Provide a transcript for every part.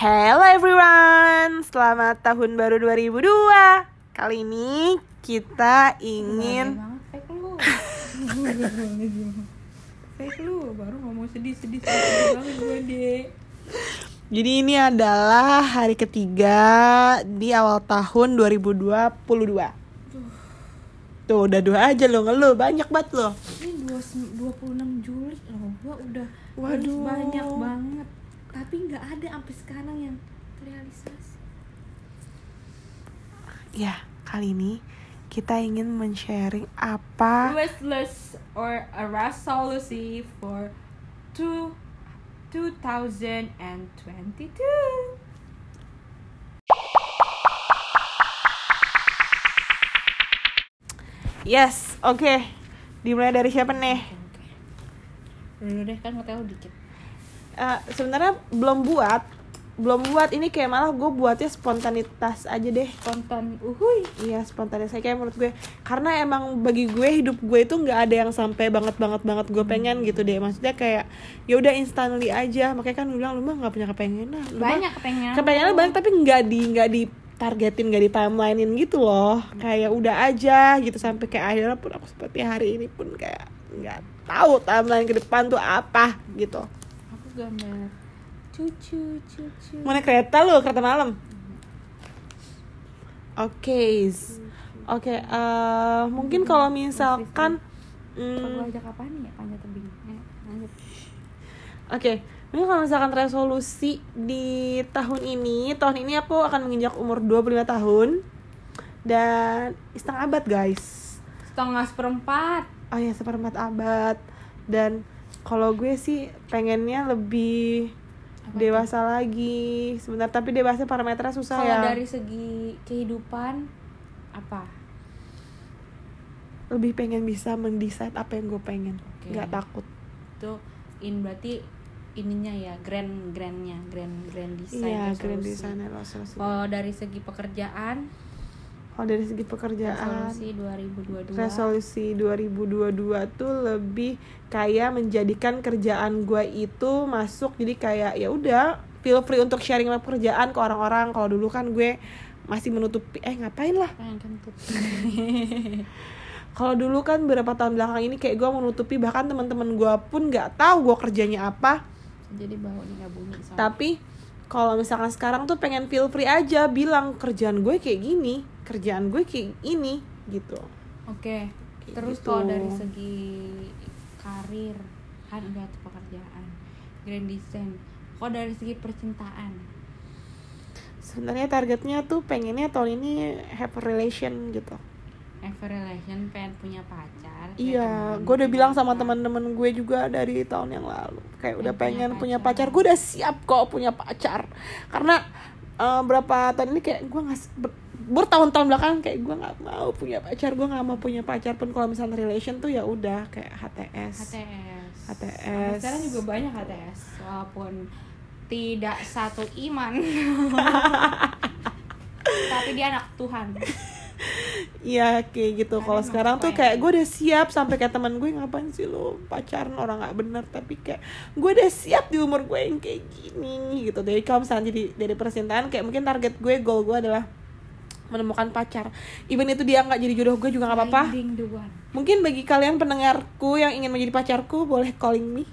Hello everyone, selamat tahun baru 2002 Kali ini kita ingin fake lu? Fake lu baru ngomong sedih sedih sedih, sedih banget gue deh Jadi ini adalah hari ketiga di awal tahun 2022 Tuh udah dua aja lo ngeluh, banyak banget lo. Ini dua dua puluh enam Juli loh. Gue udah Waduh. banyak banget tapi nggak ada sampai sekarang yang terrealisasi. Ya, kali ini kita ingin men-sharing apa list or a resolution for two 2022 Yes, oke. Dimulai dari siapa nih? dulu deh kan hotel dikit Eh, sebenarnya belum buat. Belum buat ini kayak malah gue buatnya spontanitas aja deh. Konten uhuy. Iya spontanitas. Kayak menurut gue karena emang bagi gue hidup gue itu nggak ada yang sampai banget banget banget gue pengen gitu deh. Maksudnya kayak ya udah instantly aja. Makanya kan lu bilang lu mah nggak punya kepengenan. Lu mah banyak kepengen kepengenan banyak tapi nggak di nggak di targetin nggak di timelinein gitu loh. Kayak udah aja gitu sampai kayak akhirnya pun aku seperti hari ini pun kayak nggak tahu timeline ke depan tuh apa gitu aku gambar cucu cucu. Mau naik kereta lu? Kereta malam? Oke oke eh, mungkin kalau misalkan hmm, gua ajak apa nih ya panjat tebing lanjut oke mungkin kalau misalkan resolusi di tahun ini tahun ini aku akan menginjak umur 25 tahun. Dan setengah abad guys. Setengah seperempat. Oh ya seperempat abad. Dan kalau gue sih pengennya lebih Apa dewasa lagi. Sebentar tapi dewasa parameternya susah kalau ya. dari segi kehidupan apa? Lebih pengen bisa mendesain apa yang gue pengen. Oke. nggak takut. Itu in berarti ininya ya grand grandnya grand grand design iya grand design kalau dari segi pekerjaan kalau dari segi pekerjaan resolusi 2022 resolusi 2022 tuh lebih kayak menjadikan kerjaan gue itu masuk. Jadi kayak ya udah feel free untuk sharing pekerjaan ke orang-orang. Kalau dulu kan gue masih menutupi eh ngapain lah? Kalau dulu kan beberapa tahun belakang ini kayak gue menutupi bahkan teman-teman gue pun nggak tahu gue kerjanya apa. Jadi baunya nggak bunyi soalnya. tapi kalau misalkan sekarang tuh pengen feel free aja bilang kerjaan gue kayak gini kerjaan gue kayak ini gitu. Oke Kayak terus gitu. kalau dari segi karir kan udah pekerjaan grand design. Kalau dari segi percintaan? Sebenarnya targetnya tuh pengennya tahun ini have a relation gitu. Have a relation pengen punya pacar iya gue udah bilang sama teman-teman gue juga dari tahun yang lalu kayak udah Pengen pengen punya pacar. pacar. gue udah siap kok punya pacar. Karena eh, berapa tahun ini kayak gue nggak bertahun-tahun belakang kayak gue nggak mau punya pacar gue nggak mau punya pacar pun kalau misalnya relation tuh ya udah kayak HTS HTS HTS. Sekarang juga banyak HTS walaupun tidak satu iman tapi dia anak Tuhan Iya kayak gitu. Kalau sekarang tuh kayak ya? gue udah siap sampai kayak teman gue ngapain sih lo pacaran orang nggak bener tapi kayak gue udah siap di umur gue yang kayak gini gitu. Jadi kalau misalnya jadi dari percintaan kayak mungkin target gue goal gue adalah menemukan pacar. Even itu dia nggak jadi jodoh gue juga nggak apa-apa. Mungkin bagi kalian pendengarku yang ingin menjadi pacarku boleh calling me.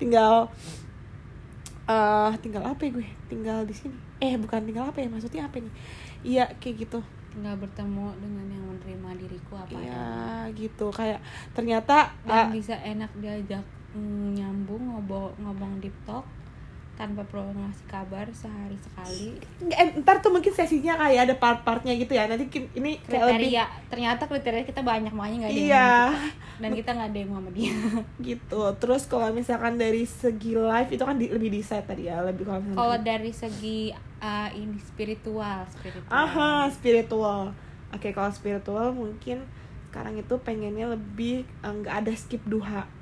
Tinggal eh tinggal apa ya gue? Tinggal di sini. Eh bukan tinggal apa ya? Maksudnya apa nih? Iya kayak gitu. tinggal bertemu dengan yang menerima diriku apa Iya gitu kayak ternyata dan bisa enak diajak mm, nyambung ngobong ngomong deep talk tanpa perlu ngasih kabar sehari sekali. Eh, ntar tuh mungkin sesinya kayak ada part-partnya gitu ya. Nanti ini kayak lebih kriteria ternyata kriteria kita banyak makanya nggak ada iya. kita. dan kita nggak ada yang sama dia. Gitu. Terus kalau misalkan dari segi live itu kan di- lebih di set tadi ya lebih kalau kalau dari segi uh, ini spiritual spiritual. Aha spiritual. Oke kalau spiritual mungkin sekarang itu pengennya lebih eh, nggak ada skip duha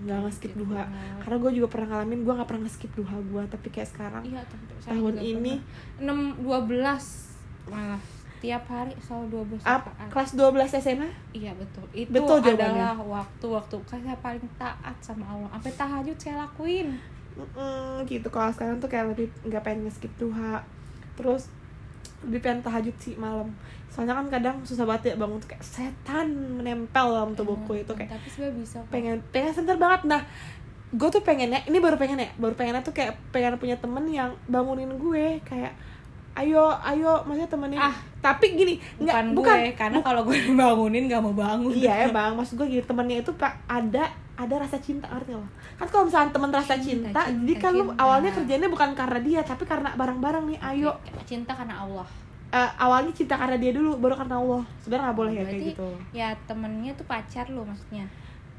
nggak nge-skip Skip duha duha. karena gue juga pernah ngalamin gue nggak pernah nge-skip duha gue tapi kayak sekarang iya tahun ini enam dua belas malah tiap hari selalu dua belas up, kelas 12 SMA Iya betul. Itu Betul jawabannya. adalah waktu-waktu saya paling taat sama Allah. Sampai tahajud saya lakuin. Mm-mm, gitu kalau sekarang tuh kayak lebih nggak pengen skip duha terus lebih pengen tahajud sih malam soalnya kan kadang susah banget ya bangun tuh kayak setan menempel dalam tubuhku itu kayak tapi sebenarnya bisa kok. pengen pengen sebentar banget nah gue tuh pengennya ini baru pengen ya baru pengennya tuh kayak pengen punya temen yang bangunin gue kayak ayo ayo maksudnya temenin Ah. tapi gini bukan, nggak bukan gue karena kalau gue bangunin gak mau bangun iya ya bang maksud gue gini temennya itu pak ada ada rasa cinta ngerti lo? Kan kalau misalnya temen rasa Cinta, cinta, cinta, jadi kan lu cinta. awalnya kerjanya bukan karena dia tapi karena bareng-bareng nih ayo. cinta karena Allah. Eh, awalnya cinta karena dia dulu baru karena Allah. Sebenarnya nggak boleh ya kayak Berarti gitu. ya temennya tuh pacar lo maksudnya.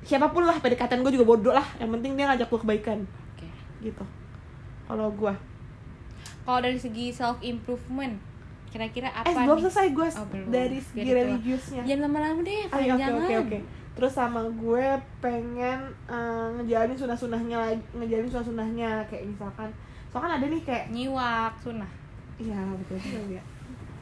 Siapa pun lah pendekatan gue juga bodoh lah. Yang penting dia ngajak gue kebaikan. Oke. Gitu. Kalau gue kalau dari segi self improvement kira-kira apa eh belum selesai gue Oh, belum. dari segi itu lah. religiusnya. Jangan lama-lama deh oke panjangan. oke oke terus sama gue pengen eh, ngejalanin sunah-sunahnya lagi ngejalanin sunah-sunahnya. Kayak misalkan soalnya ada nih kayak nyiwak sunnah iya betul juga ya.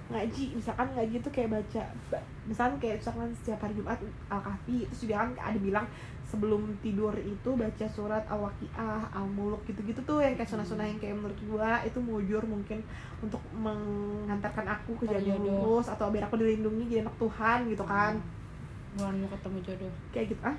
Ngaji misalkan ngaji tuh kayak baca ba- misalkan kayak misalkan setiap hari Jumat al kahfi terus juga kan ada bilang sebelum tidur itu baca surat al waqiah al muluk gitu gitu tuh yang kayak sunah-sunah yang kayak menurut gua itu mujur mungkin untuk mengantarkan aku ke jalan yang lurus atau biar aku dilindungi jadi anak Tuhan gitu kan bukan mau ketemu jodoh. Kayak gitu ah.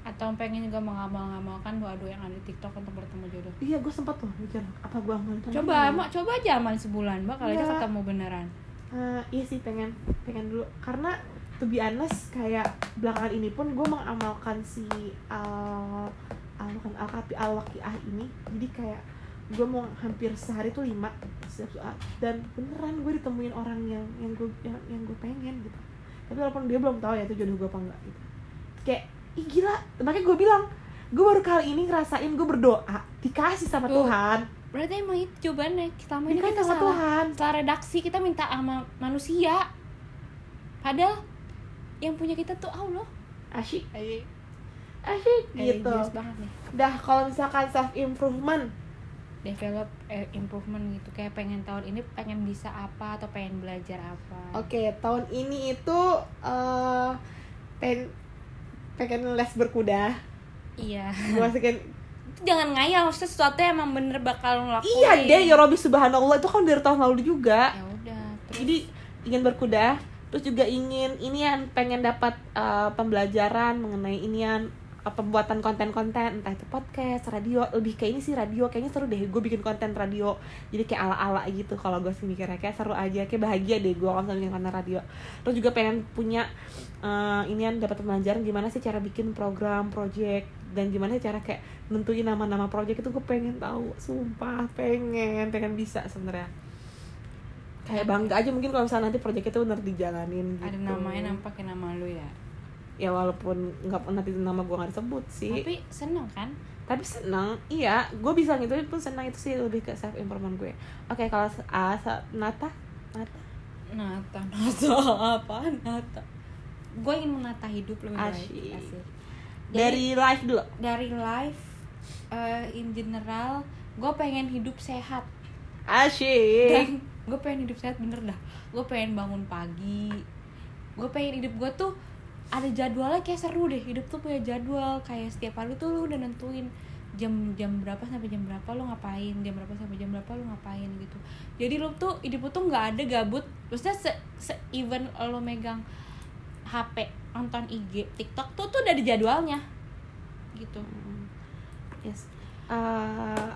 Atau pengen juga mengamal-ngamalkan doa-doa yang ada di TikTok untuk bertemu jodoh. Iya gue sempet tuh mikir apa gua amalkan coba mak coba aja amal sebulan. Mbak kalau aja Iya. ketemu beneran. Eh, iya sih pengen pengen dulu. Karena to be honest kayak belakangan ini pun gue mengamalkan si al al bukan al kapi al waqiah ini. Jadi kayak gue mau hampir sehari tuh lima setiap dan beneran gue ditemuin orang yang yang gue yang, yang gue pengen gitu tapi walaupun dia belum tahu ya itu jodoh gue apa enggak gitu. Kayak ih gila. Makanya gue bilang gue baru kali ini ngerasain gue berdoa dikasih sama Tuh. Tuhan. Berarti emang itu jawabannya. Selama ini kita sama salah. Tuhan. Setelah redaksi kita minta sama manusia. Padahal yang punya kita tuh Allah. Asyik. Asyik. Gitu. banget nih. Dah kalau misalkan self improvement, develop eh, improvement gitu. Kayak pengen tahun ini pengen bisa apa atau pengen belajar apa? Oke tahun ini itu eh pengen pengen les berkuda. iya. Masukin jangan ngayal maksudnya sesuatu yang emang bener bakal ngelakuin. Iya deh ya Robi Subhanallah. Itu kan dari tahun lalu juga. ya udah terus? Jadi ingin berkuda, terus juga ingin ini yang pengen dapat eh, pembelajaran mengenai inian pembuatan konten-konten entah itu podcast, radio, lebih kayak ini sih radio kayaknya seru deh gue bikin konten radio. Jadi kayak ala-ala gitu kalau gue sih mikirnya kayak seru aja kayak bahagia deh gue kalau misalnya bikin konten radio. Terus juga pengen punya eh, inian dapat pembelajaran gimana sih cara bikin program, project dan gimana sih cara kayak nentuin nama-nama project itu gue pengen tahu sumpah pengen pengen bisa sebenarnya. Kayak bangga aja mungkin kalau misalnya nanti project itu bener dijalanin gitu. ada namanya nampak pakai nama lu ya ya walaupun nggak nanti nama gue nggak disebut sih. Tapi seneng kan? Tapi seneng iya. Gue bisa gitu pun seneng itu sih lebih ke self improvement gue. Oke kalau se- ah, Nata? Nata? Nata nata apa? Nata. Gue ingin menata hidup lebih Asyik. baik. Jadi, dari live dulu. dari life eh, in general gue pengen hidup sehat. Asyik dan gue pengen hidup sehat bener dah. Gue pengen bangun pagi. Gue pengen hidup gue tuh ada jadwalnya kayak seru deh hidup tuh punya jadwal kayak setiap hari tuh lu udah nentuin jam jam berapa sampai jam berapa lu ngapain jam berapa sampai jam berapa lu ngapain gitu. Jadi lu tuh hidup lu tuh nggak ada gabut maksudnya se, se even lo megang HP nonton IG TikTok tuh tuh udah ada jadwalnya gitu. Hmm, yes. Eh,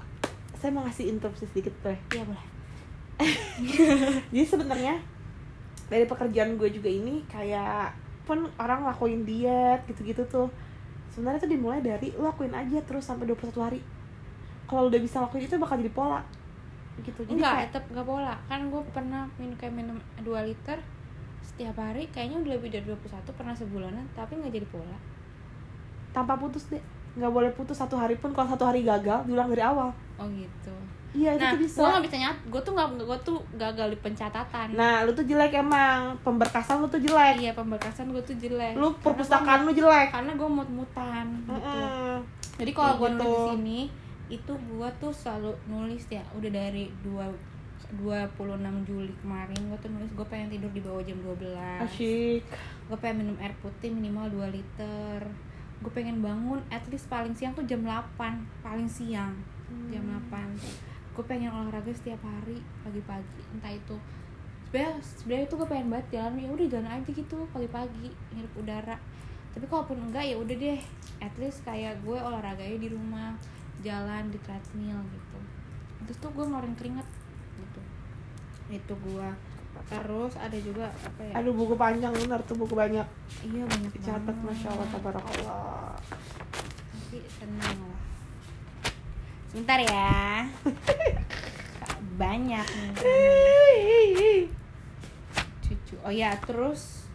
saya mau ngasih interupsi sedikit tuh iya boleh. Jadi sebenarnya dari pekerjaan gue juga ini kayak pun orang lakuin diet gitu-gitu tuh. Sebenarnya tuh dimulai dari lu lakuin aja terus sampai 21 hari. Kalau udah bisa lakuin itu bakal jadi pola. Gitu. Jadi enggak kayak tetap nggak pola. Kan gue pernah minum kayak minum 2 liter setiap hari kayaknya udah lebih dari 21 pernah sebulanan tapi nggak jadi pola. Tanpa putus deh. Nggak boleh putus satu hari pun. Kalau satu hari gagal diulang dari awal. Oh gitu iya itu nah tuh bisa. gue nggak bisa nyat gue tuh nggak gue tuh gagal di pencatatan. Nah lu tuh jelek emang. Pemberkasan lu tuh jelek. Iya pemberkasan gue tuh jelek. Lu perpustakaan lu jelek. karena gue mut-mutan gitu. Mm-mm. jadi kalau gue gitu. nulis di sini itu gue tuh selalu nulis ya udah dari dua 26 Juli kemarin gue tuh nulis gue pengen tidur di bawah jam 12 asyik. Gue pengen minum air putih minimal 2 liter. Gue pengen bangun at least paling siang tuh jam 8 paling siang jam 8 gue pengen olahraga setiap hari pagi-pagi entah itu. Sebenarnya sebenarnya itu gue pengen banget jalan ya udah jalan aja gitu pagi-pagi ngirup udara. Tapi kalaupun enggak ya udah deh. At least kayak gue olahraganya di rumah jalan di treadmill gitu. Terus tuh gue ngeluarin keringet gitu. Itu gue terus ada juga apa ya? Aduh buku panjang bener tuh buku banyak. Iya banyak banget. masya allah tabarakallah. Tapi tenang lah sebentar ya. Banyak nih. Cucu. Oh ya terus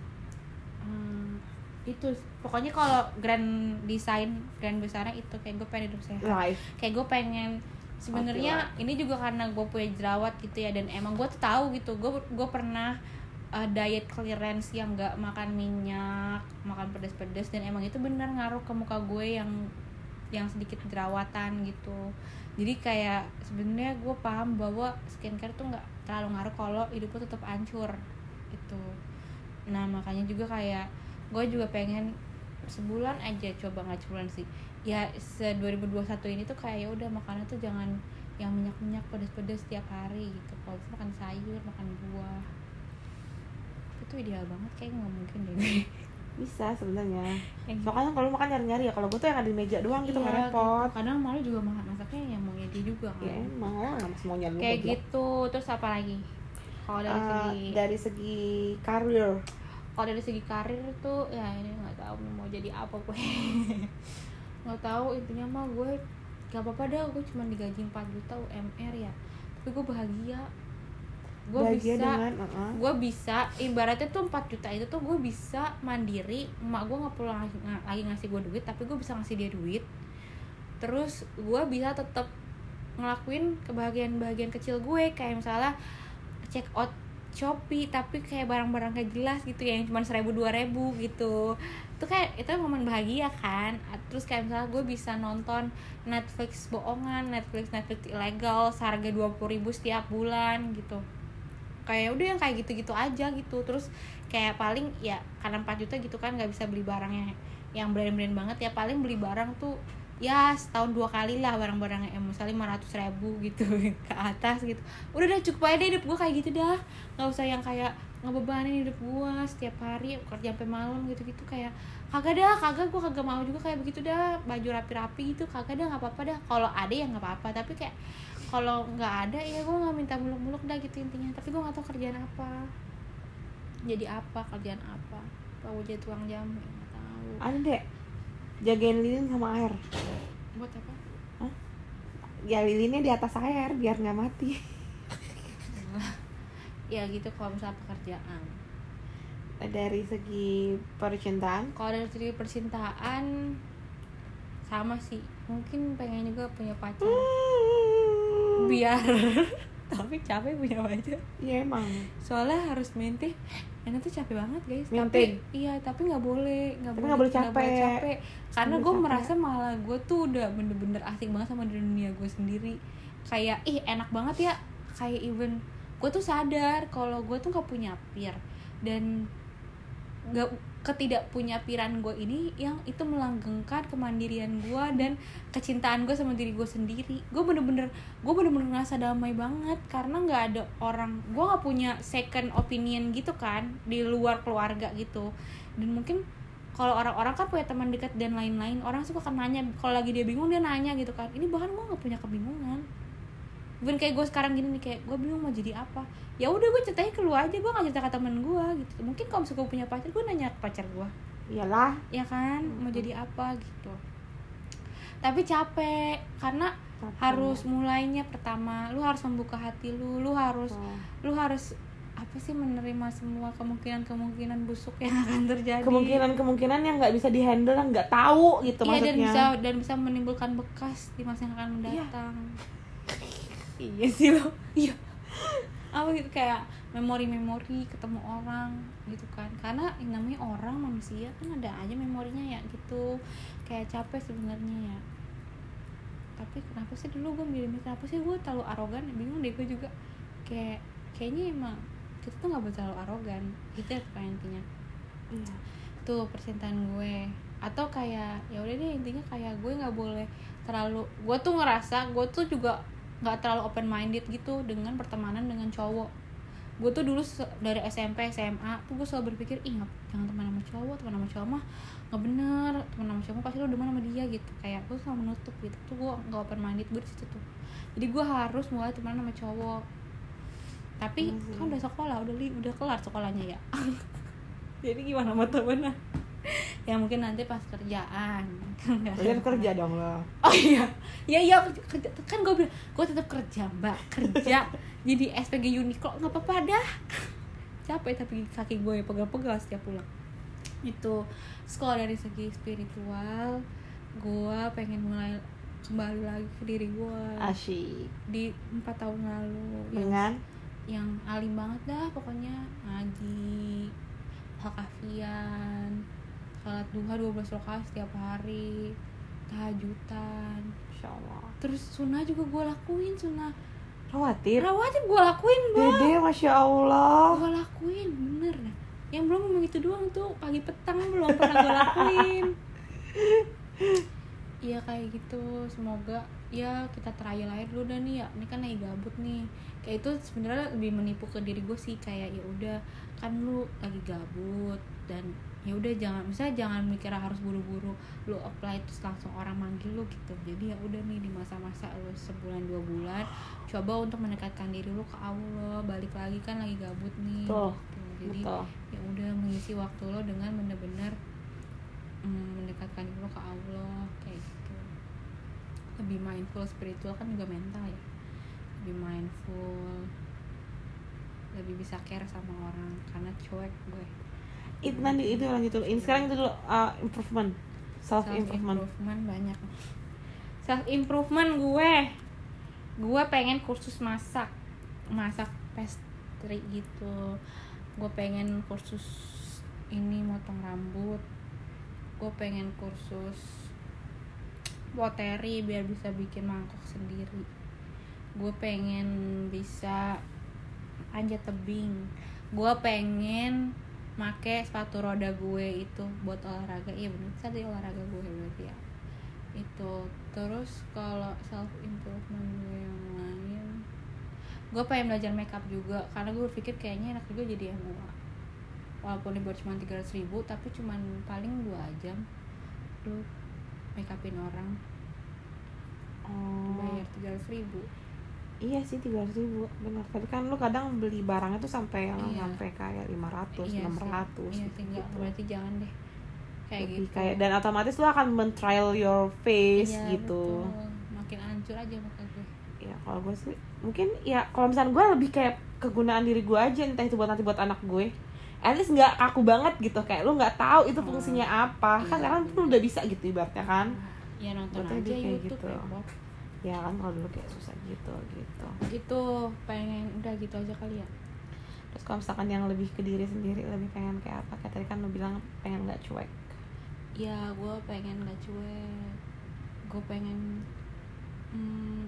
hmm, itu. Pokoknya kalau grand design grand besarnya itu. Kayak gue pengen hidup sehat. Live kayak gue pengen sebenarnya ini juga karena gue punya jerawat gitu ya. Dan emang gue tuh tahu gitu. Gue gue pernah uh, diet clearance yang nggak makan minyak makan pedas-pedas. Dan emang itu benar ngaruh ke muka gue yang yang sedikit jerawatan gitu. Jadi kayak sebenarnya gue paham bahwa skincare tuh nggak terlalu ngaruh kalau hidup tetap hancur itu nah makanya juga kayak gue juga pengen sebulan aja coba nggak sebulan sih. Ya se 2021 ini tuh kayak ya udah makanan tuh jangan yang minyak minyak pedas pedas setiap hari gitu. Kalau bisa makan sayur makan buah. Itu ideal banget kayak nggak mungkin deh bisa sebenarnya. Yang soalnya kalau makan nyari nyari ya kalau gue tuh yang ada di meja doang gitu nggak Iya, repot. Gitu. kadang malu juga makan masaknya yang mau dia juga kan. Ya emang nggak semua nyari kayak gitu. Terus apa lagi? Kalau dari Eh, segi dari segi karir. Kalau dari segi karir tuh ya ini nggak tahu mau jadi apa gue. Nggak tahu intinya mah gue gak apa-apa dah gue cuma digaji 4 juta UMR ya. Tapi gue bahagia gue bisa. dengan uh-uh. gue bisa. Ibaratnya tuh 4 juta itu tuh gue bisa mandiri. Emak gue nggak perlu lagi ngasih gue duit tapi gue bisa ngasih dia duit. Terus gue bisa tetap ngelakuin kebahagiaan-bahagiaan kecil gue. Kayak misalnya check out Shopee tapi kayak barang-barang gak jelas gitu ya, yang cuma seribu dua ribu gitu. Itu kayak itu momen bahagia kan? Terus kayak misalnya gue bisa nonton Netflix bohongan Netflix Netflix ilegal seharga dua ribu setiap bulan gitu kayak udah yang kayak gitu-gitu aja gitu. Terus kayak paling ya karena 4 juta gitu kan nggak bisa beli barang yang yang brand-brand banget ya. Paling beli barang tuh ya setahun dua kali lah barang-barang yang misalnya lima ratus ribu gitu ke atas gitu. Udah dah cukup aja deh hidup gue kayak gitu dah. Nggak usah yang kayak ngebebanin hidup gue setiap hari kerja sampai malam gitu-gitu. Kayak kagak dah kagak gue kagak mau juga kayak begitu dah. Baju rapi-rapi gitu kagak dah nggak apa-apa dah. Kalau ada ya nggak apa-apa tapi kayak kalau nggak ada ya gue nggak minta muluk-muluk dah gitu intinya. Tapi gue nggak tahu kerjaan apa. Jadi apa kerjaan apa. Apa gue jadi tukang jamu ya nggak tahu. Ada. Deh jagain lilin sama air. Buat apa? Ya lilinnya di atas air biar nggak mati. Ya gitu kalau misalnya pekerjaan. Dari segi percintaan? Kalau dari segi percintaan sama sih. Mungkin pengen juga punya pacar biar. Tapi capek punya pacar ya emang. Soalnya harus maintain enak tuh capek banget guys. Tapi iya tapi nggak boleh nggak Tapi boleh nggak boleh capek. capek. Karena gue boleh merasa malah gue tuh udah bener-bener asik banget sama dunia gue sendiri. Kayak ih enak banget ya. Kayak even gue tuh sadar kalau gue tuh nggak punya peer. Dan nggak ketidakpunyapiran gue ini yang itu melanggengkan kemandirian gue dan kecintaan gue sama diri gue sendiri. Gue bener-bener gue bener-bener ngerasa damai banget karena nggak ada orang gue nggak punya second opinion gitu kan di luar keluarga gitu. Dan mungkin kalau orang-orang kan punya teman dekat dan lain-lain orang suka kan nanya kalau lagi dia bingung dia nanya gitu kan. Ini bahkan gue nggak punya kebingungan Even kayak gue sekarang gini nih kayak gue bingung mau jadi apa. Ya udah gue ceritanya keluar aja gue nggak cerita ke temen gue gitu. Mungkin kalau misalnya gue punya pacar gue nanya ke pacar gue iyalah. Ya kan? Mau jadi apa gitu. Tapi capek karena Capek. harus mulainya pertama lu harus membuka hati lu lu harus Oh. lu harus apa sih menerima semua kemungkinan kemungkinan busuk yang akan terjadi. Kemungkinan kemungkinan yang nggak bisa dihandle dan nggak tahu gitu iya dan maksudnya. bisa dan bisa menimbulkan bekas di masa yang akan Iya. mendatang iya sih lo iya. Apa gitu kayak memori-memori ketemu orang gitu kan. Karena yang namanya orang manusia kan ada aja memorinya ya gitu. Kayak capek sebenarnya ya. Tapi kenapa sih dulu gue milih kenapa sih gue terlalu arogan? Bingung deh gue juga. Kayak kayaknya emang kita tuh nggak boleh terlalu arogan. Gitu ya pokoknya intinya. Iya. tuh percintaan gue. Atau kayak ya udah deh intinya kayak gue nggak boleh terlalu gue tuh ngerasa gue tuh juga nggak terlalu open minded gitu dengan pertemanan dengan cowok. Gue tuh dulu dari SMP SMA tuh gue selalu berpikir ih jangan teman sama cowok teman sama cowok mah nggak bener teman sama cowok pasti lo demen sama dia gitu. Kayak gue selalu menutup gitu tuh gue nggak open minded gue di situ tuh. Jadi gue harus mulai teman sama cowok. Tapi sih. kan udah sekolah udah li udah kelar sekolahnya ya. Jadi gimana mau temenan ya mungkin nanti pas kerjaan. Kalian kerja dong lo. oh iya. Iya iya kerja kan gue bilang gue tetap kerja mbak. Kerja jadi SPG Uniqlo nggak apa-apa dah. Capek tapi kaki gue pegal-pegal setiap pulang. Itu sekolah dari segi spiritual gue pengen mulai kembali lagi ke diri gue Asyik. di empat tahun lalu. Yang, Dengan? Yang alim banget dah pokoknya. Ngaji hakafian sholat duha 12 rakaat setiap hari. Tahajudan Insya Allah. terus sunnah juga gue lakuin sunnah Khawatir. rawatib gue lakuin bang. Dede, masya Allah. gue lakuin bener. Dah yang belum ngomong itu doang tuh pagi petang belum pernah gue lakuin. Iya kayak gitu. Semoga ya kita trial aja dulu dah nih ya. Ini kan lagi gabut nih. Kayak itu sebenarnya lebih menipu ke diri gue sih kayak ya udah kan lu lagi gabut dan ya udah jangan misalnya jangan mikir harus buru-buru lu apply terus langsung orang manggil lu gitu jadi ya udah nih di masa-masa lu sebulan dua bulan coba untuk mendekatkan diri lu ke Allah balik lagi kan lagi gabut nih Betul. gitu. jadi Betul. ya udah mengisi waktu lo dengan bener-bener mm, mendekatkan diri lo ke Allah kayak gitu lebih mindful spiritual kan juga mental ya lebih mindful lebih bisa care sama orang karena cuek gue Itu nanti itu lanjut dulu. Ini sekarang itu dulu uh, improvement. Self self improvement. improvement banyak. Self improvement gue. Gue pengen kursus masak. Masak pastry gitu. Gue pengen kursus ini motong rambut. Gue pengen kursus poteri biar bisa bikin mangkok sendiri. Gue pengen bisa panjat tebing. Gue pengen make sepatu roda gue itu buat olahraga. Iya bener. Bisa di olahraga gue berarti ya. Itu. Terus kalau self improvement gue yang lain gue pengen belajar makeup juga. Karena gue pikir kayaknya enak juga jadi MUA walaupun dibuat cuma 300 ribu tapi cuma paling dua jam lu make upin orang. Oh. bayar 300 ribu Iya sih tiga ribu benar. Tapi kan lu kadang beli barangnya tuh sampai yang Iya. sampai kayak lima ratus, Iya enam ratus. iya enggak berarti jangan deh kayak Lebih gitu kayak dan otomatis lu akan men-trial your face Iya, gitu. betul. makin hancur aja muka gue Ya kalau gue sih mungkin ya kalau misalnya gue lebih kayak kegunaan diri gue aja entah itu buat nanti buat anak gue. At least nggak kaku banget gitu kayak lu nggak tahu itu fungsinya apa. Kan Iya, sekarang tuh udah bisa gitu ibaratnya kan. ya nonton Berarti aja YouTube gitu. ya. Ya kan kalau dulu kayak susah gitu gitu. itu pengen udah gitu aja kali ya Terus kalau misalkan yang lebih ke diri sendiri lebih pengen kayak apa? Kayak tadi kan lu bilang pengen nggak cuek. ya gue pengen gak cuek gue pengen hmm,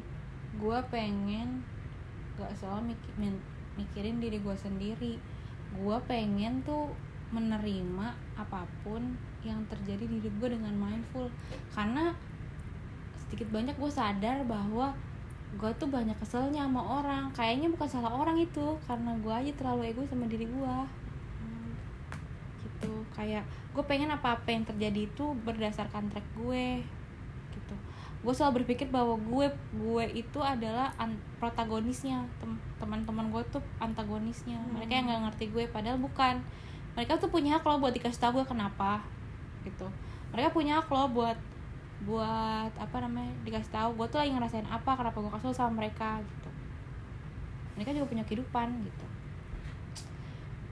gue pengen gak min- mikirin diri gue sendiri gue pengen tuh menerima apa pun yang terjadi di hidup gue dengan mindful karena sedikit banyak gue sadar bahwa gue tuh banyak keselnya sama orang. Kayaknya bukan salah orang itu karena gue aja terlalu egois sama diri gue gitu. Kayak gue pengen apa apa yang terjadi itu berdasarkan track gue gitu. Gue selalu berpikir bahwa gue gue itu adalah protagonisnya. Tem- teman-teman gue tuh antagonisnya. Mereka yang nggak ngerti gue padahal bukan. Mereka tuh punya hak loh buat dikasih tahu gue kenapa gitu. Mereka punya hak loh buat buat apa namanya dikasih tahu gue tuh lagi ngerasain apa kenapa gue kesel sama mereka gitu. Mereka juga punya kehidupan gitu.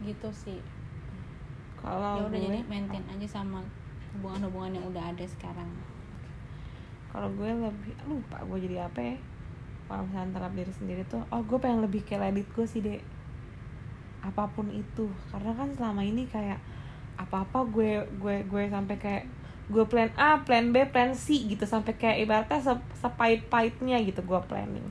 Gitu sih. Kalau ya udah gue, jadi maintain aja sama hubungan-hubungan yang udah ada sekarang. Kalau gue lebih lupa gue jadi apa ya. Kalau misalnya terhadap diri sendiri tuh oh gue pengen lebih kayak ledit gue sih dek. Apa pun itu. Karena kan selama ini kayak apa apa gue gue gue sampai kayak gue plan A plan B plan C gitu sampai kayak ibaratnya se sepait-paitnya gitu gue planning.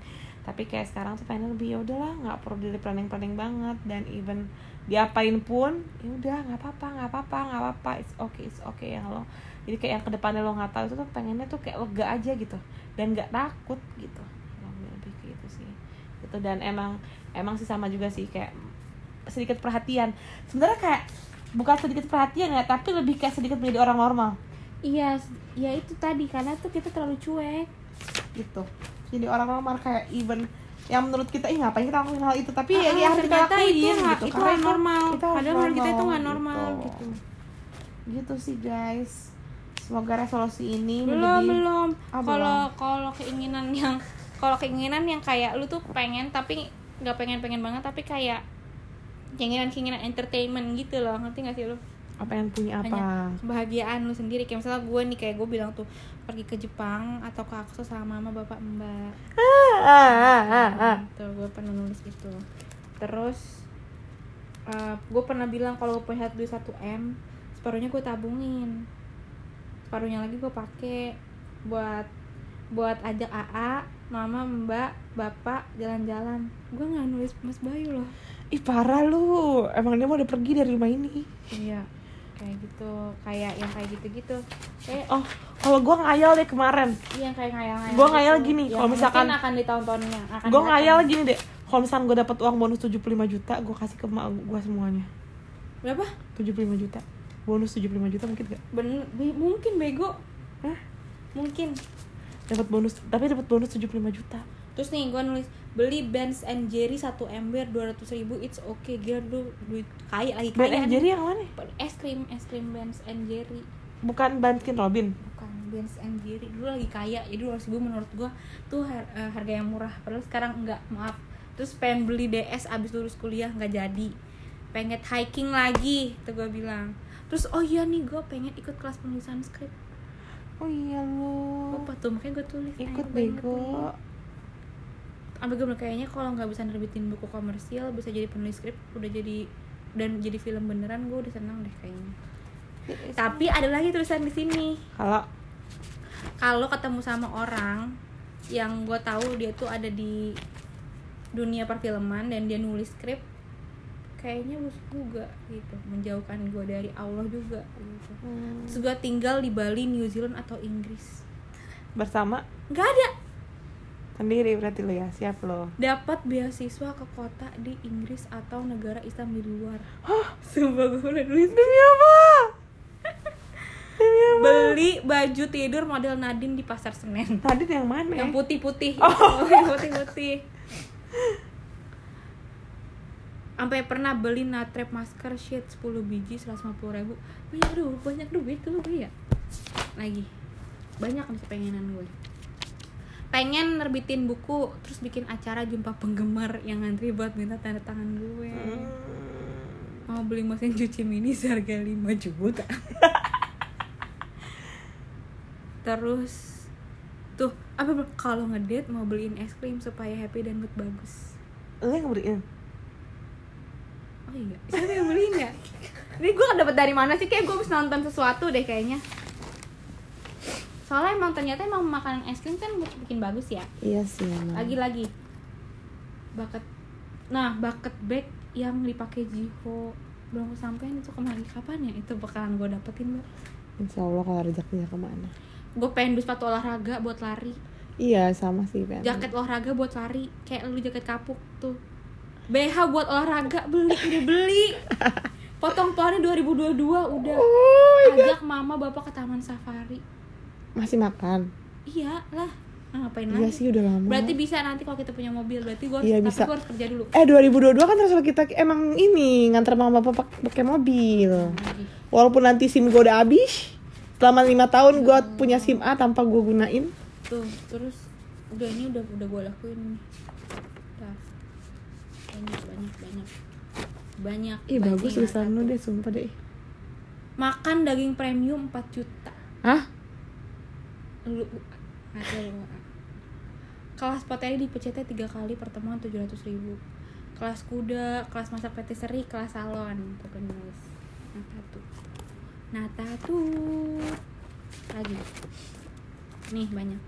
Tapi kayak sekarang tuh pengen lebih ya udahlah nggak perlu di planning planning banget. Dan even diapain pun ya udah nggak apa-apa nggak apa-apa nggak apa-apa. It's okay it's okay yang lo jadi kayak yang ke depannya lo nggak tahu itu tuh pengennya tuh kayak lega aja gitu. Dan nggak takut gitu. Kurang lebih kayak gitu sih. Gitu dan emang emang sih sama juga sih kayak sedikit perhatian. Sebenarnya kayak bukan sedikit perhatian ya tapi lebih kayak sedikit menjadi orang normal iya ya itu tadi karena tuh kita terlalu cuek. Gitu. Jadi orang normal kayak even yang menurut kita ih ngapain kita lakuin hal itu? Tapi Ah, ya, ya harus kita lakuin itu gitu itu Karena normal. kita Padahal kita itu nggak normal, gitu. gitu. Sih guys. Semoga resolusi ini belum menjadi belum. Ah, kalau kalau keinginan yang kalau keinginan yang kayak lu tuh pengen tapi nggak pengen pengen banget tapi kayak keinginan keinginan entertainment gitu loh. Ngerti gak sih lu apa yang punya apa? Hanya kebahagiaan lu sendiri. Kayak misalnya gue nih kayak gue bilang tuh pergi ke Jepang atau ke Akso sama mama bapak mbak. Ah, ah, ah, ah, ah. tuh gue pernah nulis itu terus gue pernah bilang kalau gue punya duit 1 m separuhnya gue tabungin. Separuhnya lagi gue pakai buat buat ajak AA mama mbak bapak jalan-jalan. Gue nggak nulis mas Bayu loh. Ih parah lu. Emang dia mau udah pergi dari rumah ini. Iya kayak gitu kayak yang kayak gitu-gitu. Kayak oh kalau gua ngayal deh kemarin. Yang kayak ngayal-ngayal Gua ngayal gitu. gini, Yang kalau misalkan- akan di tahun-tahunnya akan gue ngayal gini deh. Kalau misalkan gue dapat uang bonus 75 juta gue kasih ke emak gue semuanya. Berapa? 75 juta. Bonus 75 juta mungkin gak bener be- mungkin bego. Hah? mungkin. Dapat bonus tapi dapat bonus 75 juta. Terus nih gue nulis beli Benz and Jerry 1 ember 200 ribu it's okay gila lu duit kaya lagi Ben kaya and nih. Jerry yang mana? Es krim es krim Benz and Jerry. Bukan Baskin Robin. Bukan Benz and Jerry. Dulu lagi kaya jadi 200 ribu menurut gue tuh har- eh, harga yang murah. Padahal sekarang enggak maaf. Terus pengen beli DS abis lulus kuliah nggak jadi. Pengen hiking lagi tuh gue bilang. Terus oh iya nih gue pengen ikut kelas penulisan skrip. Oh iya lu. Apa tuh makanya gue tulis. Ikut bego sampai gue bilang kayaknya kalau nggak bisa nerbitin buku komersil bisa jadi penulis skrip udah jadi dan jadi film beneran gue udah seneng deh kayaknya. Tapi ada lagi tulisan di sini. Kalau kalau ketemu sama orang yang gue tahu dia tuh ada di dunia perfilman dan dia nulis skrip kayaknya busuk juga gitu. Menjauhkan gue dari Allah juga gitu. Hmm, terus gue tinggal di Bali New Zealand atau Inggris. Bersama? Nggak ada sendiri berarti lo ya? Siap lo dapat beasiswa ke kota di Inggris atau negara Islam di luar. Hah? sumpah gue udah nulis. Demi apa? Demi apa? Beli baju tidur model Nadine di pasar Senen. Tadi yang mana? Yang putih-putih. Oh. yang putih-putih sampai pernah beli natrep masker sheet 10 biji 150 ribu. Banyak duit banyak duit tuh gue ya? Lagi. Banyak nih pengenan gue pengen nerbitin buku terus bikin acara jumpa penggemar yang ngantri buat minta tanda tangan gue. Hmm. mau beli mesin cuci mini seharga 5 juta. Terus tuh apa kalau ngedate mau beliin es krim supaya happy dan mood bagus. Lo yang beliin? Oh iya siapa yang beliin ya? Ini gue dapet dari mana sih? Kayak gue habis nonton sesuatu deh kayaknya soalnya emang ternyata emang makanan es krim kan buat bikin bagus ya? Iya sih emang. Lagi-lagi bucket nah bucket bag yang dipakai Jiho belum kesampaian itu kemarin kapan ya? Itu bakalan gue dapetin mbak. Insya Allah kalau rezekinya ke mana. Gue pengen beli sepatu olahraga buat lari. Iya sama sih Ben jaket olahraga buat lari kayak lu jaket kapuk tuh. BH buat olahraga beli udah beli. Potong pohonnya 2022 udah. Oh God. ajak mama bapak ke taman safari masih makan iya lah nah, ngapain iya lagi sih udah lama berarti bisa nanti kalau kita punya mobil berarti gue Iya, tapi bisa. gue harus kerja dulu Eh 2022 kan terus kita emang ini nganter mama bapak pak- pakai mobil. Lagi. Walaupun nanti SIM gue udah habis, selama lima tahun gue punya SIM A tanpa gue gunain. tuh terus udah ini udah udah gue lakuin banyak banyak banyak banyak Ih bagus tulisan lu deh, sumpah deh. makan daging premium 4 juta Hah? Lu ada lu kelas poteri di PCT tiga kali pertemuan 700 ribu. Kelas kuda kelas masak patisserie kelas salon. Tuh kan nulis nata tuh. Nata tuh. Lagi. Nih banyak.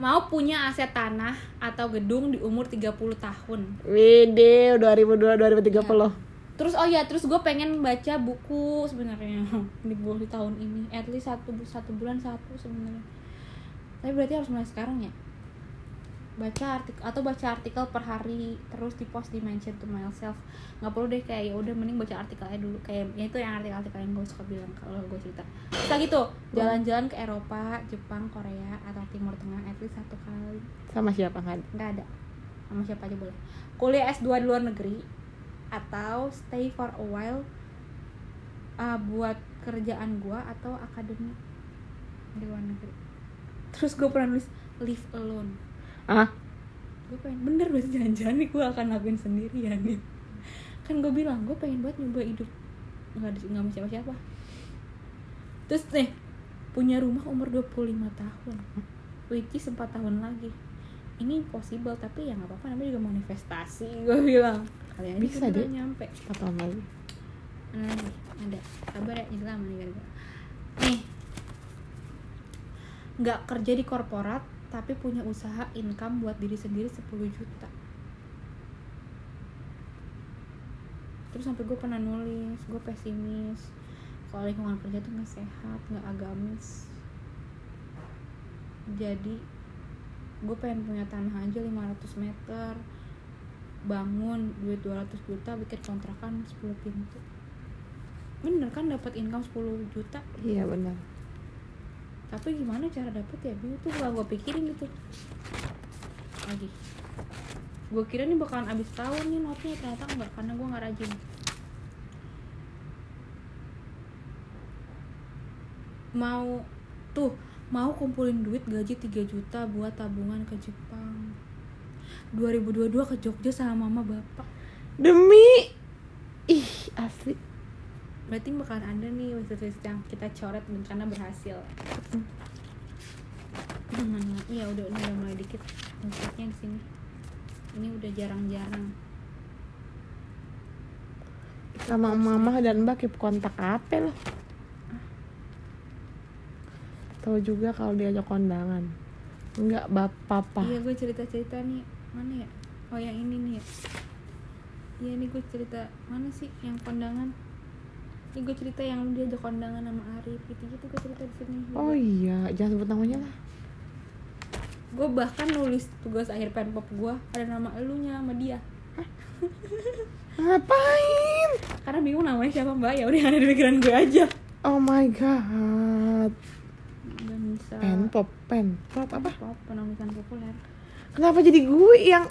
Mau punya aset tanah atau gedung di umur 30 tahun. Wede 2002 2030. Terus oh ya terus gue pengen baca buku sebenarnya. Di di tahun ini. At least satu satu bulan satu sebenarnya. Tapi berarti harus mulai sekarang ya? Baca artikel atau baca artikel per hari terus di post di mention to myself. Nggak perlu deh kayak ya udah mending baca artikelnya dulu. Kayak ya itu yang artikel-artikel yang gue suka bilang kalau gue cerita. Kita gitu. Jalan-jalan ke Eropa Jepang Korea atau Timur Tengah at least satu kali. Sama siapa kan nggak ada. Sama siapa aja boleh. Kuliah S2 di luar negeri atau stay for a while uh, buat kerjaan gua atau akademik di luar negeri. Terus gue pernah nulis live alone. Ah gue pengen bener berarti jangan-jangan nih gue akan lakuin sendirian nih. Kan gue bilang gue pengen buat nyoba hidup nggak ada nggak sama siapa-siapa. Terus nih punya rumah umur 25 tahun which is 4 tahun lagi. Ini possible tapi ya nggak apa-apa namanya juga manifestasi gue bilang kalian Bisa, juga Dek. nyampe? Tahun lagi Mana lagi? ada sabar ya Islam nih gara-gara. Nih. Nggak kerja di korporat tapi punya usaha income buat diri sendiri 10 juta. Terus sampai gue pernah nulis gue pesimis. Kalau lingkungan kerja tuh nggak sehat nggak agamis. Jadi gue pengen punya tanah aja 500 meter bangun duit 200 juta bikin kontrakan 10 pintu. Bener kan dapat income 10 juta? Iya benar tapi gimana cara dapet ya? Itu gak gue pikirin gitu. Lagi. Gue kira nih bakalan abis tahun nih notnya ternyata enggak karena gue nggak rajin. Mau tuh mau kumpulin duit gaji 3 juta buat tabungan ke Jepang 2022 ke Jogja sama mama bapak. Demi? Ih asli. Berarti bakalan ada nih wishlist yang kita coret bencana berhasil. Mana iya udah ini udah mulai dikit wishlistnya di sini. Ini udah jarang-jarang. Sama mama dan mbak keep kontak apa loh tahu juga kalau diajak kondangan. Enggak bapak papa. Iya gue cerita-cerita nih mana ya? Oh yang ini nih. Ya iya nih gue cerita. Mana sih yang kondangan? Ini gue cerita yang lu diajak kondangan sama Arif. Gitu gitu gue cerita di sini. Oh iya. Jangan sebut namanya lah. Gue bahkan nulis tugas akhir penpop gue ada nama elunya sama dia. Ngapain? Karena bingung namanya siapa mbak. Ya udah yang ada di pikiran gue aja. Oh my god. Dan bisa. Pen pop pen pop apa? Pop penulisan populer kenapa jadi gue yang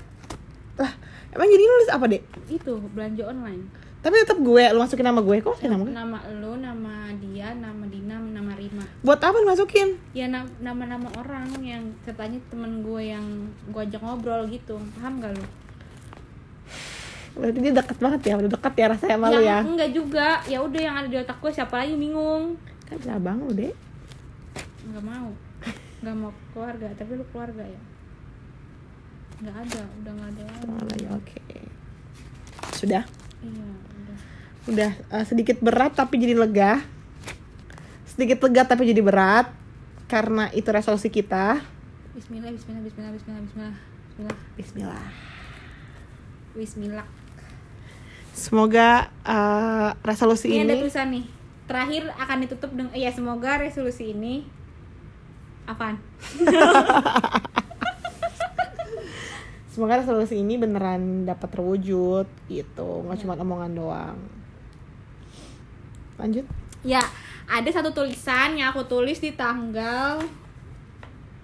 lah emang jadi nulis apa dek? Itu belanja online. Tapi tetap gue lu masukin nama gue kok nama gue? Nama lu nama dia nama Dina nama Rima. Buat apa lu masukin? Ya na- nama-nama orang yang katanya temen gue yang gue ajak ngobrol gitu. Paham gak lu? Berarti dia deket banget ya udah deket ya rasanya sama lu ya? enggak juga. Ya udah yang ada di otak gue siapa lagi bingung. Kan cabang lu dek. Nggak mau. Nggak mau keluarga tapi lu keluarga ya nggak ada udah nggak ada lagi. Oh, iya, oke. Okay. sudah? Iya udah. Udah uh, sedikit berat tapi jadi lega. Sedikit lega tapi jadi berat karena itu resolusi kita. Bismillah Bismillah Bismillah Bismillah Bismillah. Bismillah. Bismillah. Semoga uh, resolusi ini, ini ada tulisan nih. Terakhir akan ditutup dengan ya semoga resolusi ini apaan? semoga resolusi ini beneran dapat terwujud gitu. Nggak Ya. cuma omongan doang. Lanjut. Ya ada satu tulisan yang aku tulis di tanggal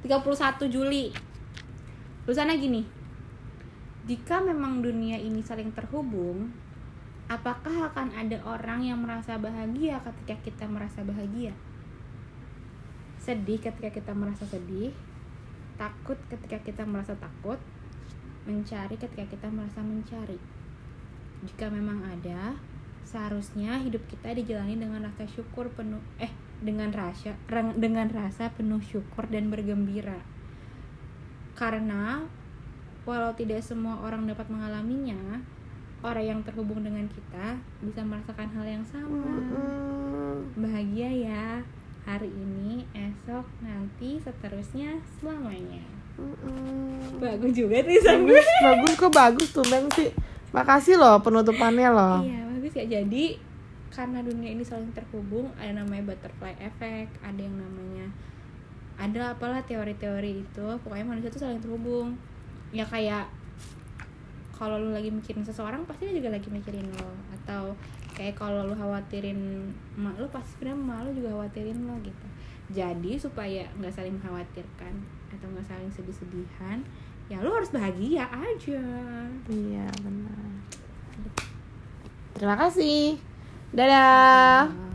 31 Juli. Tulisannya gini jika memang dunia ini saling terhubung apakah akan ada orang yang merasa bahagia ketika kita merasa bahagia? Sedih ketika kita merasa sedih takut ketika kita merasa takut mencari ketika kita merasa mencari. Jika memang ada seharusnya hidup kita dijalani dengan rasa syukur penuh eh dengan rasa dengan rasa penuh syukur dan bergembira. Karena walau tidak semua orang dapat mengalaminya orang yang terhubung dengan kita bisa merasakan hal yang sama. Bahagia ya hari ini esok nanti seterusnya selamanya. Mm-mm. bagus juga tulisan gue bagus bagus. Kok bagus tuh men sih? Makasih loh penutupannya loh. Iya bagus ya. Jadi karena dunia ini saling terhubung ada namanya butterfly effect ada yang namanya ada apalah teori-teori itu. Pokoknya manusia tuh saling terhubung. Ya kayak kalau lu lagi mikirin seseorang pasti dia juga lagi mikirin lo. Atau kayak kalau lu khawatirin emak lu pasti sebenarnya emak lu juga khawatirin lo gitu jadi supaya nggak saling mengkhawatirkan atau nggak saling sedih-sedihan ya lu harus bahagia aja Iya benar. Terima kasih. Dadah. Nah.